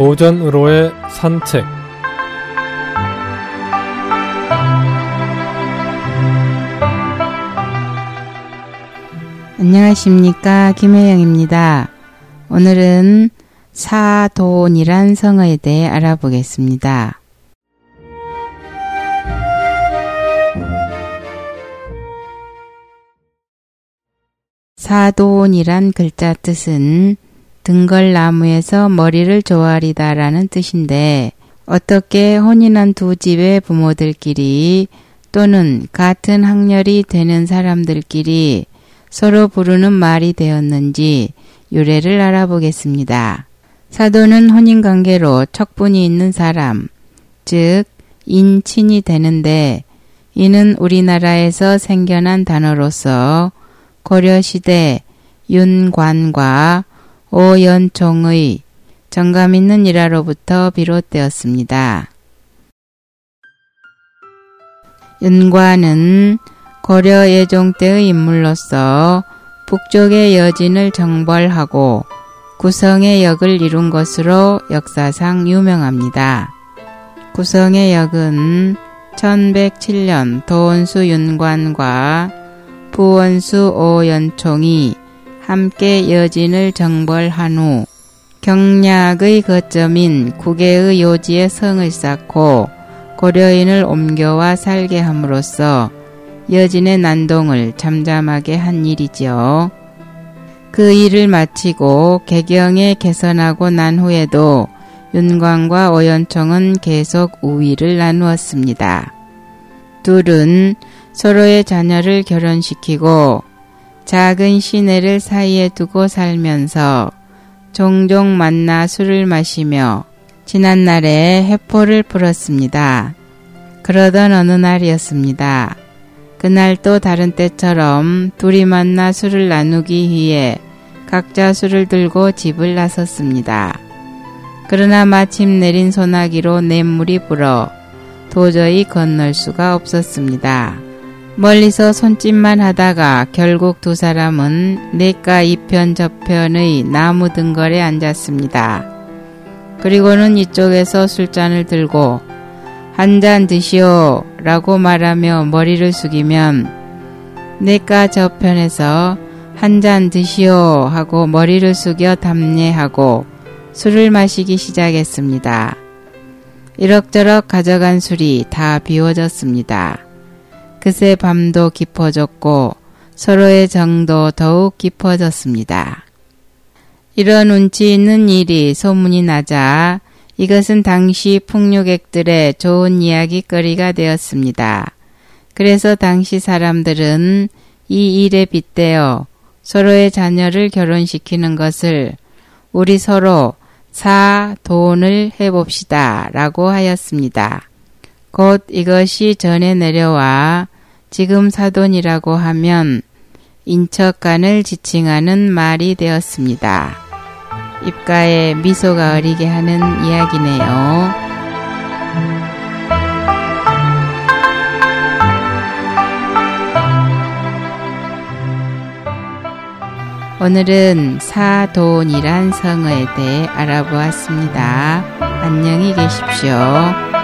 오전으로의 산책 안녕하십니까 김혜영입니다. 오늘은 사돈이란 성어에 대해 알아보겠습니다. 사돈이란 글자 뜻은 등걸나무에서 머리를 조아리다라는 뜻인데 어떻게 혼인한 두 집의 부모들끼리 또는 같은 학렬이 되는 사람들끼리 서로 부르는 말이 되었는지 유래를 알아보겠습니다. 사도는 혼인 관계로 척분이 있는 사람, 즉 인친이 되는데 이는 우리나라에서 생겨난 단어로서 고려 시대 윤관과 오연총의 정감 있는 일화로부터 비롯되었습니다. 윤관은 고려 예종 때의 인물로서 북쪽의 여진을 정벌하고 구성의 역을 이룬 것으로 역사상 유명합니다. 구성의 역은 1107년 도원수 윤관과 부원수 오연총이 함께 여진을 정벌한 후 경략의 거점인 국외의 요지에 성을 쌓고 고려인을 옮겨와 살게 함으로써 여진의 난동을 잠잠하게 한 일이지요. 그 일을 마치고 개경에 개선하고 난 후에도 윤광과 오연총은 계속 우위를 나누었습니다. 둘은 서로의 자녀를 결혼시키고 작은 시내를 사이에 두고 살면서 종종 만나 술을 마시며 지난날에 해포를 풀었습니다. 그러던 어느 날이었습니다. 그날 또 다른 때처럼 둘이 만나 술을 나누기 위해 각자 술을 들고 집을 나섰습니다. 그러나 마침 내린 소나기로 냇물이 불어 도저히 건널 수가 없었습니다. 멀리서 손짓만 하다가 결국 두 사람은 냇가 이편 저편의 나무 등걸에 앉았습니다. 그리고는 이쪽에서 술잔을 들고 한 잔 드시오 라고 말하며 머리를 숙이면 냇가 저편에서 한 잔 드시오 하고 머리를 숙여 답례하고 술을 마시기 시작했습니다. 이럭저럭 가져간 술이 다 비워졌습니다. 그새 밤도 깊어졌고 서로의 정도 더욱 깊어졌습니다. 이런 운치 있는 일이 소문이 나자 이것은 당시 풍류객들의 좋은 이야기거리가 되었습니다. 그래서 당시 사람들은 이 일에 빗대어 서로의 자녀를 결혼시키는 것을 우리 서로 사 돈을 해봅시다 라고 하였습니다. 곧 이것이 전해 내려와 지금 사돈이라고 하면 인척간을 지칭하는 말이 되었습니다. 입가에 미소가 어리게 하는 이야기네요. 오늘은 사돈이란 성어에 대해 알아보았습니다. 안녕히 계십시오.